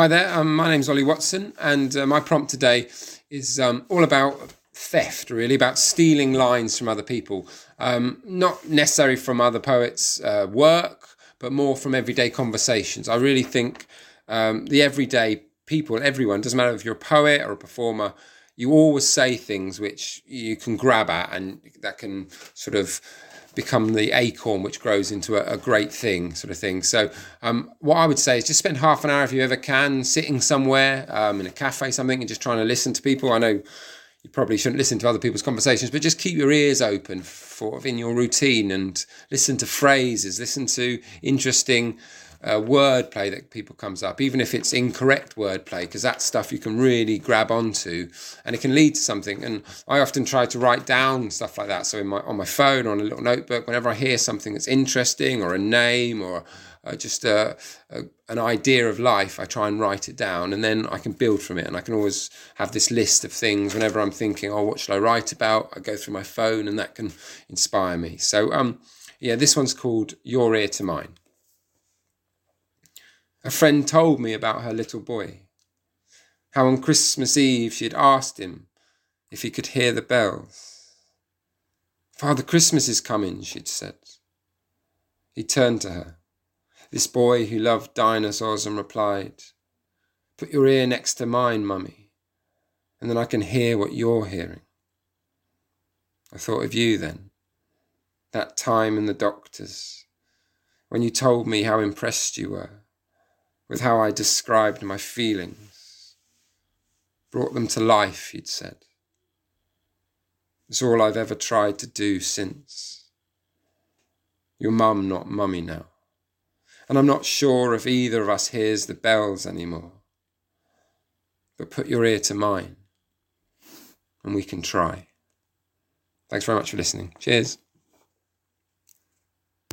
Hi there, um, my name's Ollie Watson, and uh, my prompt today is um, all about theft, really, about stealing lines from other people. Um, not necessarily from other poets' uh, work, but more from everyday conversations. I really think um, the everyday people, everyone, doesn't matter if you're a poet or a performer, you always say things which you can grab at and that can sort of become the acorn which grows into a, a great thing, sort of thing. So, um, what I would say is just spend half an hour if you ever can, sitting somewhere um, in a cafe, something, and just trying to listen to people. I know you probably shouldn't listen to other people's conversations, but just keep your ears open for in your routine and listen to phrases, listen to interesting uh, wordplay that people comes up, even if it's incorrect wordplay, because that's stuff you can really grab onto, and it can lead to something. And I often try to write down stuff like that. So in my on my phone, on a little notebook, whenever I hear something that's interesting, or a name, or uh, just a, a, an idea of life, I try and write it down, and then I can build from it. And I can always have this list of things whenever I'm thinking, oh, what should I write about? I go through my phone, and that can inspire me. So um, yeah, this one's called Your Ear to Mine. A friend told me about her little boy. How on Christmas Eve she had asked him if he could hear the bells. Father Christmas is coming, she'd said. He turned to her, this boy who loved dinosaurs, and replied, Put your ear next to mine, mummy, and then I can hear what you're hearing. I thought of you then, that time in the doctor's, when you told me how impressed you were with how I described my feelings. Brought them to life, he'd said. It's all I've ever tried to do since. Your mum, not mummy now. And I'm not sure if either of us hears the bells anymore. But put your ear to mine, and we can try. Thanks very much for listening. Cheers.